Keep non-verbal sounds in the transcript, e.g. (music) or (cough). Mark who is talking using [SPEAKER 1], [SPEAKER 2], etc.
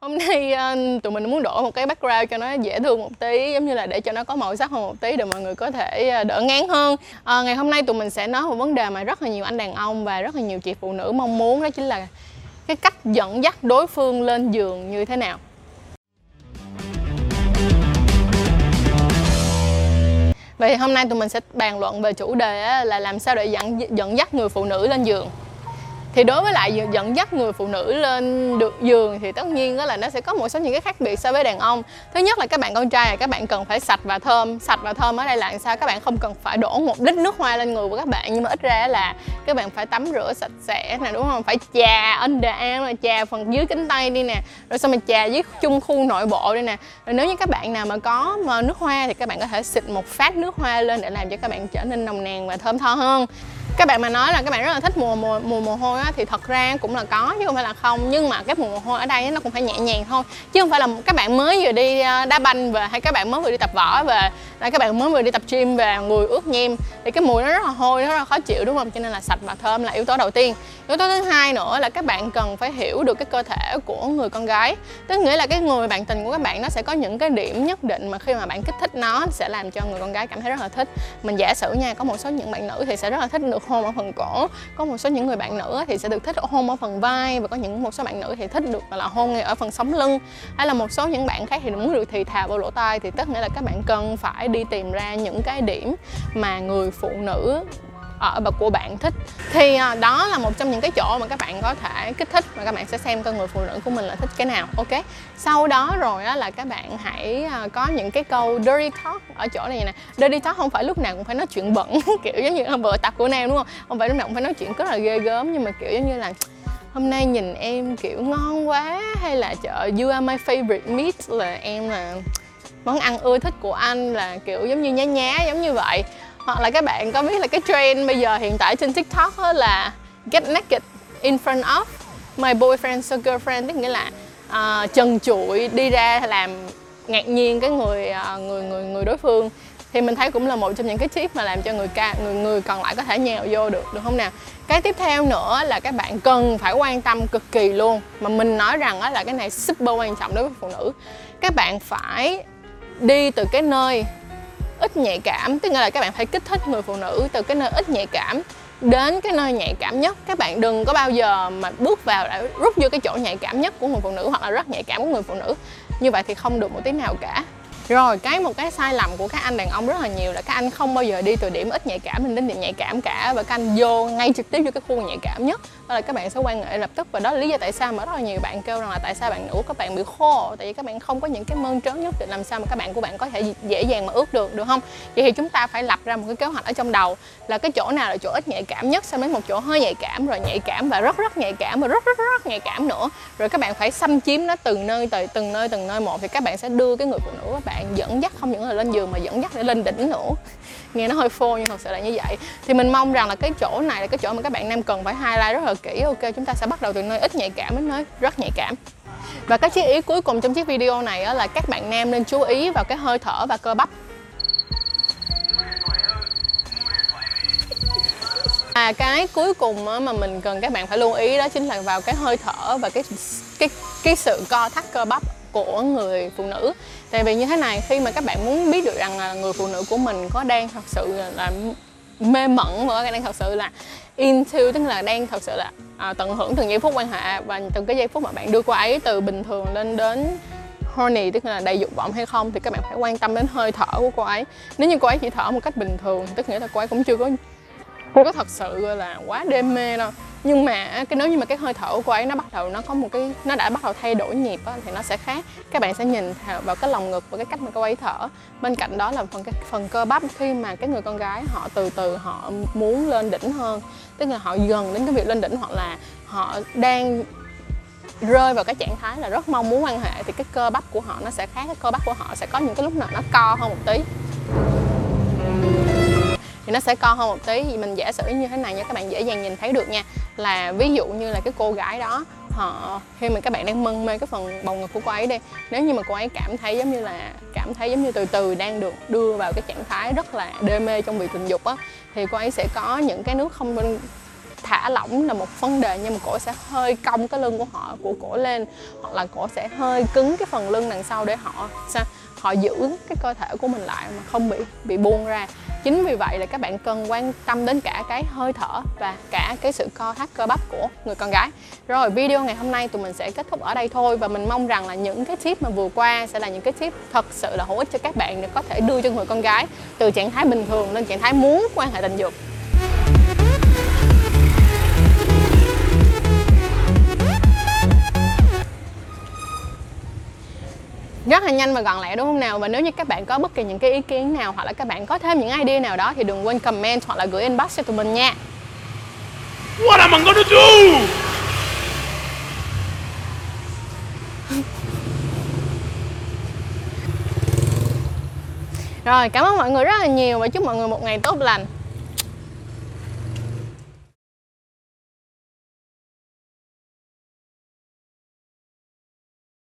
[SPEAKER 1] Hôm nay ờ, tụi mình muốn đổi một cái background cho nó dễ thương một tí Giống như là để cho nó có màu sắc hơn một tí để mọi người có thể ờ, đỡ ngán hơn. À, Ngày hôm nay tụi mình sẽ nói một vấn đề mà rất là nhiều anh đàn ông và rất là nhiều chị phụ nữ mong muốn Đó chính là cái cách dẫn dắt đối phương lên giường như thế nào. Vậy thì hôm nay tụi mình sẽ bàn luận về chủ đề là làm sao để dẫn dẫn dắt người phụ nữ lên giường thì đối với lại dẫn dắt người phụ nữ lên được giường thì tất nhiên đó là nó sẽ có một số những cái khác biệt so với đàn ông. Thứ nhất là các bạn con trai là các bạn cần phải sạch và thơm. Sạch và thơm ở đây là làm sao các bạn không cần phải đổ một lít nước hoa lên người của các bạn. Nhưng mà ít ra là các bạn phải tắm rửa sạch sẽ nè, đúng không? Phải chà underarm là chà phần dưới cánh tay đi nè. Rồi xong mình chà dưới chung khu nội bộ đi nè. Rồi nếu như các bạn nào mà có, mà nước hoa thì các bạn có thể xịt một phát nước hoa lên để làm cho các bạn trở nên nồng nàn và thơm tho hơn các bạn mà nói là các bạn rất là thích mùa mùa mùa mồ hôi á, thì thật ra cũng là có chứ không phải là không. Nhưng mà cái mùa mồ hôi ở đây nó cũng phải nhẹ nhàng thôi. Chứ không phải là các bạn mới vừa đi à, đá banh về hay các bạn mới vừa đi tập võ về là các bạn mới vừa đi tập gym về người ướt nhem. Thì cái mùi nó rất là hôi nó rất là khó chịu đúng không? Cho nên là sạch và thơm là yếu tố đầu tiên yếu tố thứ hai nữa là các bạn cần phải hiểu được cái cơ thể của người con gái. Tức nghĩa là cái người bạn tình của các bạn nó sẽ có những cái điểm nhất định mà khi mà bạn kích thích nó sẽ làm cho người con gái cảm thấy rất là thích. Mình giả sử nha, có một số những bạn nữ thì sẽ rất là thích được hôn ở phần cổ, có một số những người bạn nữ thì sẽ được thích hôn ở phần vai, và có những một số bạn nữ thì thích được là hôn ở phần sống lưng. Hay là một số những bạn khác thì muốn được thì thào vào lỗ tai. Thì tất nghĩa là các bạn cần phải đi tìm ra những cái điểm mà người phụ nữ Ờ, ở và của bạn thích. Thì à, đó là một trong những cái chỗ mà các bạn có thể kích thích và các bạn sẽ xem coi người phụ nữ của mình là thích cái nào, ok? Sau đó rồi á là các bạn hãy à, có những cái câu dirty talk ở chỗ này nè. Dirty talk không phải lúc nào cũng phải nói chuyện bẩn, (laughs) kiểu giống như là vợ tập của nam, đúng không? Không phải lúc nào cũng phải nói chuyện rất là ghê gớm, nhưng mà, kiểu, giống như là, hôm nay nhìn em, kiểu, ngon quá, hay là chợ you are my favorite meat? Là em là món ăn ưa thích của anh, là, kiểu, giống như nhá nhá, giống như vậy hoặc là các bạn có biết là cái trend bây giờ hiện tại trên tiktok đó là get naked in front of my boyfriend or girlfriend tức nghĩa là uh, trần trụi đi ra làm ngạc nhiên cái người uh, người người người đối phương. Thì mình thấy cũng là một trong những cái tip mà làm cho người ca người người còn lại có thể nhào vô được được không nào cái tiếp theo nữa là các bạn cần phải quan tâm cực kỳ luôn. Mà mình nói rằng đó là cái này super quan trọng đối với phụ nữ. Các bạn phải đi từ cái nơi ít nhạy cảm, tức là các bạn phải kích thích người phụ nữ từ cái nơi ít nhạy cảm đến cái nơi nhạy cảm nhất. Các bạn đừng có bao giờ mà bước vào đã rút vô cái chỗ nhạy cảm nhất của người phụ nữ hoặc là rất nhạy cảm của người phụ nữ. Như vậy thì không được một tí nào cả rồi, cái một cái sai lầm của các anh đàn ông rất là nhiều là các anh không bao giờ đi từ điểm ít nhạy cảm mình đến điểm nhạy cảm cả và các anh vô ngay trực tiếp vô cái khu nhạy cảm nhất. Đó là các bạn sẽ quan hệ lập tức và đó là lý do tại sao mà rất là nhiều bạn kêu rằng là tại sao bạn nữ các bạn bị khô, tại vì các bạn không có những cái mơn trớn nhất định làm sao mà các bạn của bạn có thể dễ dàng mà ướt được được không? Vậy thì chúng ta phải lập ra một cái kế hoạch ở trong đầu là cái chỗ nào là chỗ ít nhạy cảm nhất sau đến một chỗ hơi nhạy cảm, rồi nhạy cảm và rất rất nhạy cảm và rất rất rất nhạy cảm nữa. Rồi các bạn phải xâm chiếm nó từng nơi từ từng nơi từng nơi một thì các bạn sẽ đưa cái người phụ nữ của bạn bạn dẫn dắt không những là lên giường mà dẫn dắt để lên đỉnh nữa. Nghe nó hơi phô nhưng thật sự là như vậy. Thì mình mong rằng là cái chỗ này là cái chỗ mà các bạn nam cần phải highlight rất là kỹ. Ok chúng ta sẽ bắt đầu từ nơi ít nhạy cảm đến nơi rất nhạy cảm. Và cái chiếc ý cuối cùng trong chiếc video này là các bạn nam nên chú ý vào cái hơi thở và cơ bắp. À, cái cuối cùng mà mình cần các bạn phải lưu ý đó chính là vào cái hơi thở và cái cái cái sự co thắt cơ bắp của người phụ nữ. Tại vì như thế này khi mà các bạn muốn biết được rằng là người phụ nữ của mình có đang thật sự là mê mẩn và đang thật sự là into tức là đang thật sự là à, tận hưởng từng giây phút quan hệ và từng cái giây phút mà bạn đưa cô ấy từ bình thường lên đến horny tức là đầy dục vọng hay không thì các bạn phải quan tâm đến hơi thở của cô ấy. Nếu như cô ấy chỉ thở một cách bình thường tức nghĩa là cô ấy cũng chưa có chưa có thật sự là quá đam mê đâu nhưng mà cái nếu như mà cái hơi thở của ấy nó bắt đầu nó có một cái nó đã bắt đầu thay đổi nhịp á, thì nó sẽ khác. Các bạn sẽ nhìn vào cái lồng ngực và cái cách mà cô ấy thở. Bên cạnh đó là phần cái phần cơ bắp khi mà cái người con gái họ từ từ họ muốn lên đỉnh hơn tức là họ gần đến cái việc lên đỉnh hoặc là họ đang rơi vào cái trạng thái là rất mong muốn quan hệ thì cái cơ bắp của họ nó sẽ khác cái cơ bắp của họ sẽ có những cái lúc nào nó co hơn một tí. Thì nó sẽ co hơn một tí. Thì mình giả sử như thế này nha các bạn dễ dàng nhìn thấy được nha là ví dụ như là cái cô gái đó, họ, khi mà các bạn đang mân mê cái phần bầu ngực của cô ấy đi, nếu như mà cô ấy cảm thấy giống như là, cảm thấy giống như từ từ đang được đưa vào cái trạng thái rất là đê mê trong việc tình dục á, thì cô ấy sẽ có những cái nước không thả lỏng là một vấn đề, nhưng mà cổ sẽ hơi cong cái lưng của họ, của cổ lên, hoặc là cổ sẽ hơi cứng cái phần lưng đằng sau để họ, sao, họ giữ cái cơ thể của mình lại mà không bị bị buông ra chính vì vậy là các bạn cần quan tâm đến cả cái hơi thở và cả cái sự co thắt cơ bắp của người con gái. Rồi, video ngày hôm nay tụi mình sẽ kết thúc ở đây thôi và mình mong rằng là những cái tip mà vừa qua sẽ là những cái tip thật sự là hữu ích cho các bạn để có thể đưa cho người con gái từ trạng thái bình thường lên trạng thái muốn quan hệ tình dục. Rất là nhanh và gọn lẹ đúng không nào? Và nếu như các bạn có bất kỳ những cái ý kiến nào hoặc là các bạn có thêm những idea nào đó thì đừng quên comment hoặc là gửi inbox cho tụi mình nha.
[SPEAKER 2] What am I gonna do?
[SPEAKER 1] rồi cảm ơn mọi người rất là nhiều và chúc mọi người một ngày tốt lành